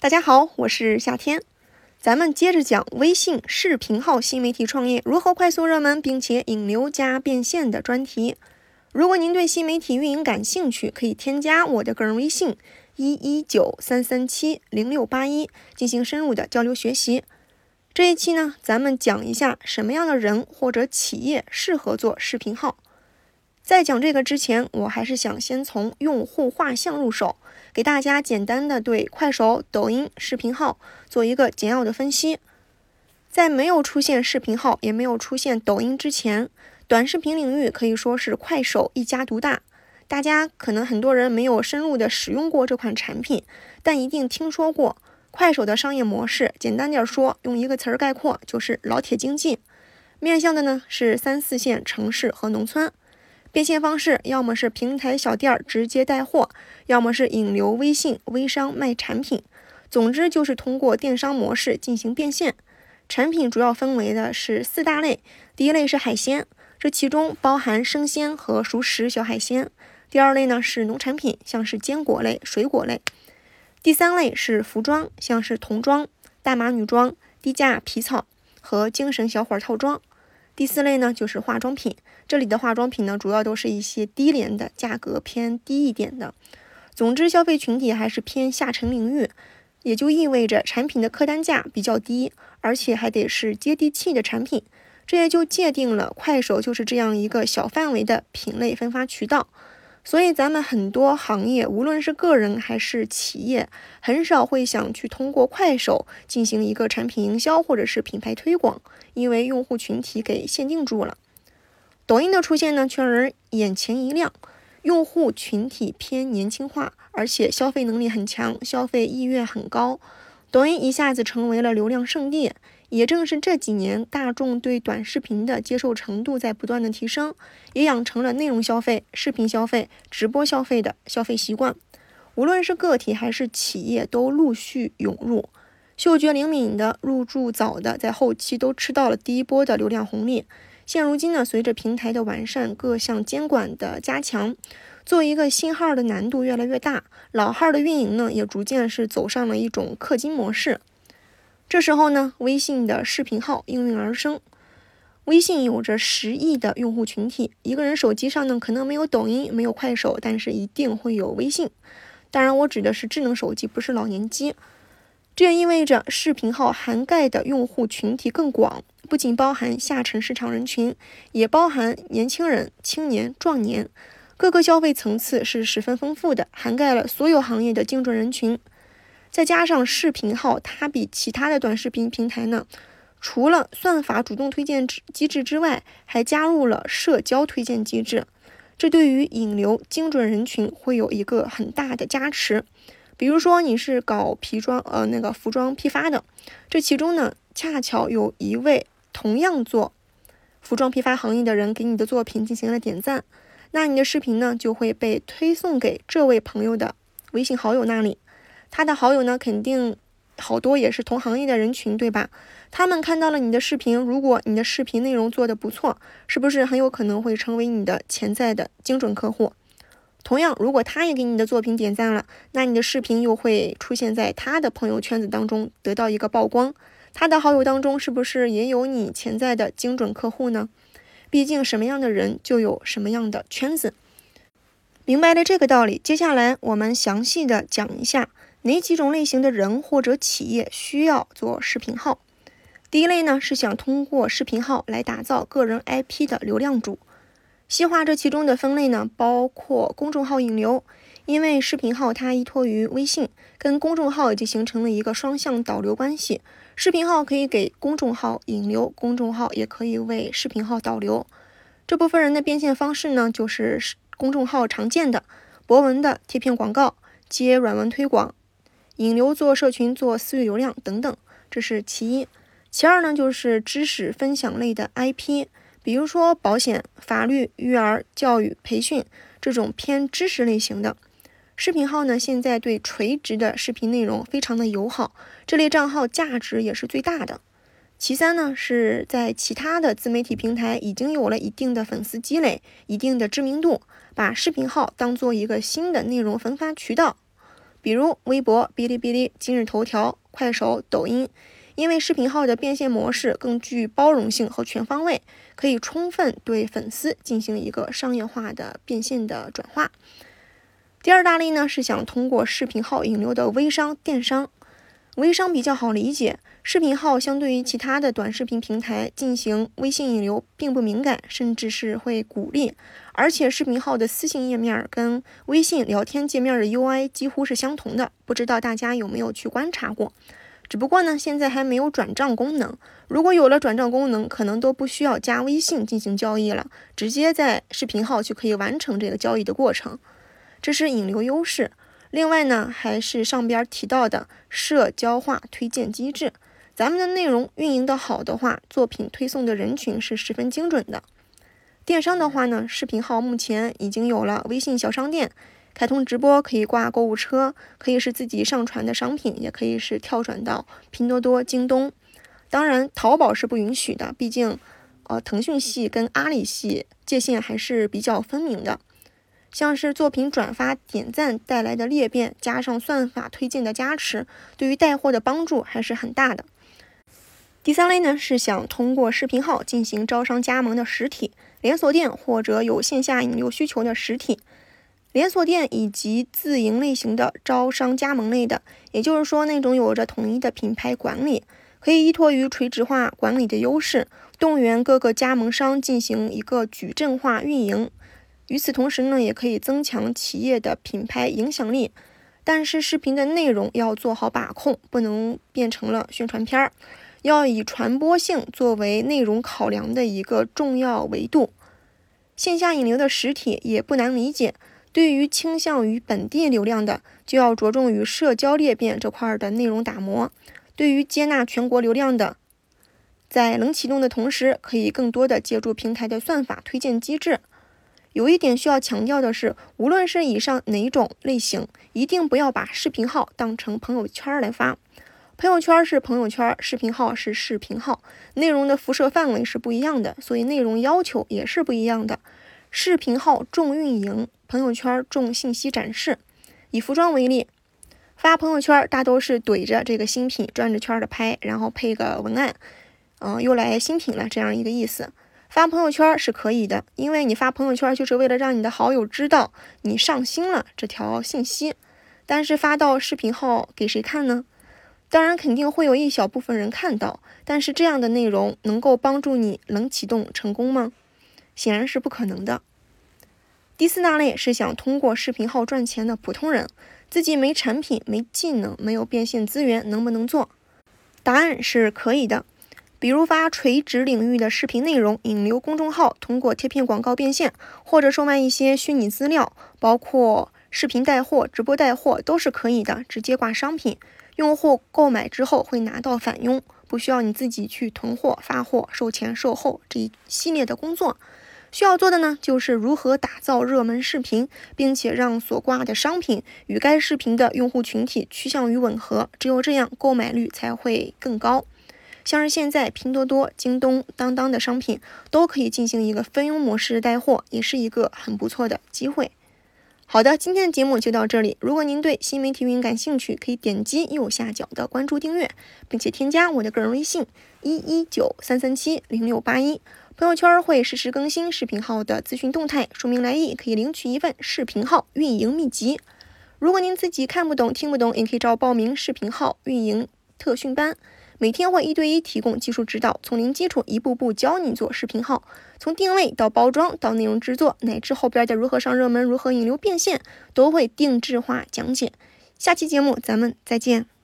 大家好，我是夏天，咱们接着讲微信视频号新媒体创业如何快速热门并且引流加变现的专题。如果您对新媒体运营感兴趣，可以添加我的个人微信一一九三三七零六八一进行深入的交流学习。这一期呢，咱们讲一下什么样的人或者企业适合做视频号。在讲这个之前，我还是想先从用户画像入手，给大家简单的对快手、抖音视频号做一个简要的分析。在没有出现视频号，也没有出现抖音之前，短视频领域可以说是快手一家独大。大家可能很多人没有深入的使用过这款产品，但一定听说过快手的商业模式。简单点说，用一个词儿概括，就是老铁经济。面向的呢是三四线城市和农村。变现方式要么是平台小店儿直接带货，要么是引流微信微商卖产品。总之就是通过电商模式进行变现。产品主要分为的是四大类：第一类是海鲜，这其中包含生鲜和熟食小海鲜；第二类呢是农产品，像是坚果类、水果类；第三类是服装，像是童装、大码女装、低价皮草和精神小伙套装。第四类呢，就是化妆品。这里的化妆品呢，主要都是一些低廉的，价格偏低一点的。总之，消费群体还是偏下沉领域，也就意味着产品的客单价比较低，而且还得是接地气的产品。这也就界定了快手就是这样一个小范围的品类分发渠道。所以，咱们很多行业，无论是个人还是企业，很少会想去通过快手进行一个产品营销或者是品牌推广，因为用户群体给限定住了。抖音的出现呢，却让人眼前一亮，用户群体偏年轻化，而且消费能力很强，消费意愿很高，抖音一下子成为了流量圣地。也正是这几年，大众对短视频的接受程度在不断的提升，也养成了内容消费、视频消费、直播消费的消费习惯。无论是个体还是企业，都陆续涌入。嗅觉灵敏的、入驻早的，在后期都吃到了第一波的流量红利。现如今呢，随着平台的完善、各项监管的加强，做一个新号的难度越来越大，老号的运营呢，也逐渐是走上了一种氪金模式。这时候呢，微信的视频号应运而生。微信有着十亿的用户群体，一个人手机上呢可能没有抖音，没有快手，但是一定会有微信。当然，我指的是智能手机，不是老年机。这也意味着视频号涵盖的用户群体更广，不仅包含下沉市场人群，也包含年轻人、青年、壮年，各个消费层次是十分丰富的，涵盖了所有行业的精准人群。再加上视频号，它比其他的短视频平台呢，除了算法主动推荐机制之外，还加入了社交推荐机制。这对于引流精准人群会有一个很大的加持。比如说你是搞皮装呃那个服装批发的，这其中呢恰巧有一位同样做服装批发行业的人给你的作品进行了点赞，那你的视频呢就会被推送给这位朋友的微信好友那里。他的好友呢，肯定好多也是同行业的人群，对吧？他们看到了你的视频，如果你的视频内容做得不错，是不是很有可能会成为你的潜在的精准客户？同样，如果他也给你的作品点赞了，那你的视频又会出现在他的朋友圈子当中，得到一个曝光。他的好友当中是不是也有你潜在的精准客户呢？毕竟什么样的人就有什么样的圈子。明白了这个道理，接下来我们详细的讲一下。哪几种类型的人或者企业需要做视频号？第一类呢是想通过视频号来打造个人 IP 的流量主。细化这其中的分类呢，包括公众号引流，因为视频号它依托于微信，跟公众号已经形成了一个双向导流关系。视频号可以给公众号引流，公众号也可以为视频号导流。这部分人的变现方式呢，就是公众号常见的博文的贴片广告、接软文推广。引流做社群做私域流量等等，这是其一。其二呢，就是知识分享类的 IP，比如说保险、法律、育儿、教育、培训这种偏知识类型的视频号呢，现在对垂直的视频内容非常的友好，这类账号价值也是最大的。其三呢，是在其他的自媒体平台已经有了一定的粉丝积累、一定的知名度，把视频号当做一个新的内容分发渠道。比如微博、哔哩哔哩、今日头条、快手、抖音。因为视频号的变现模式更具包容性和全方位，可以充分对粉丝进行一个商业化的变现的转化。第二大类呢是想通过视频号引流的微商电商。微商比较好理解，视频号相对于其他的短视频平台进行微信引流并不敏感，甚至是会鼓励。而且视频号的私信页面跟微信聊天界面的 UI 几乎是相同的，不知道大家有没有去观察过？只不过呢，现在还没有转账功能。如果有了转账功能，可能都不需要加微信进行交易了，直接在视频号就可以完成这个交易的过程。这是引流优势。另外呢，还是上边提到的社交化推荐机制。咱们的内容运营的好的话，作品推送的人群是十分精准的。电商的话呢，视频号目前已经有了微信小商店。开通直播可以挂购物车，可以是自己上传的商品，也可以是跳转到拼多多、京东。当然，淘宝是不允许的，毕竟，呃，腾讯系跟阿里系界限还是比较分明的。像是作品转发、点赞带来的裂变，加上算法推荐的加持，对于带货的帮助还是很大的。第三类呢，是想通过视频号进行招商加盟的实体连锁店，或者有线下引流需求的实体。连锁店以及自营类型的招商加盟类的，也就是说那种有着统一的品牌管理，可以依托于垂直化管理的优势，动员各个加盟商进行一个矩阵化运营。与此同时呢，也可以增强企业的品牌影响力。但是视频的内容要做好把控，不能变成了宣传片儿，要以传播性作为内容考量的一个重要维度。线下引流的实体也不难理解。对于倾向于本地流量的，就要着重于社交裂变这块的内容打磨；对于接纳全国流量的，在冷启动的同时，可以更多的借助平台的算法推荐机制。有一点需要强调的是，无论是以上哪种类型，一定不要把视频号当成朋友圈来发。朋友圈是朋友圈，视频号是视频号，内容的辐射范围是不一样的，所以内容要求也是不一样的。视频号重运营。朋友圈重信息展示，以服装为例，发朋友圈大都是怼着这个新品转着圈的拍，然后配个文案，嗯，又来新品了这样一个意思。发朋友圈是可以的，因为你发朋友圈就是为了让你的好友知道你上新了这条信息。但是发到视频号给谁看呢？当然肯定会有一小部分人看到，但是这样的内容能够帮助你冷启动成功吗？显然是不可能的。第四大类是想通过视频号赚钱的普通人，自己没产品、没技能、没有变现资源，能不能做？答案是可以的。比如发垂直领域的视频内容，引流公众号，通过贴片广告变现，或者售卖一些虚拟资料，包括视频带货、直播带货都是可以的。直接挂商品，用户购买之后会拿到返佣，不需要你自己去囤货、发货、售前、售后这一系列的工作。需要做的呢，就是如何打造热门视频，并且让所挂的商品与该视频的用户群体趋向于吻合，只有这样购买率才会更高。像是现在拼多多、京东、当当的商品都可以进行一个分佣模式的带货，也是一个很不错的机会。好的，今天的节目就到这里。如果您对新媒体运营感兴趣，可以点击右下角的关注订阅，并且添加我的个人微信一一九三三七零六八一。朋友圈会实时更新视频号的资讯动态，说明来意可以领取一份视频号运营秘籍。如果您自己看不懂、听不懂，也可以找我报名视频号运营特训班，每天会一对一提供技术指导，从零基础一步步教你做视频号，从定位到包装到内容制作，乃至后边的如何上热门、如何引流变现，都会定制化讲解。下期节目咱们再见。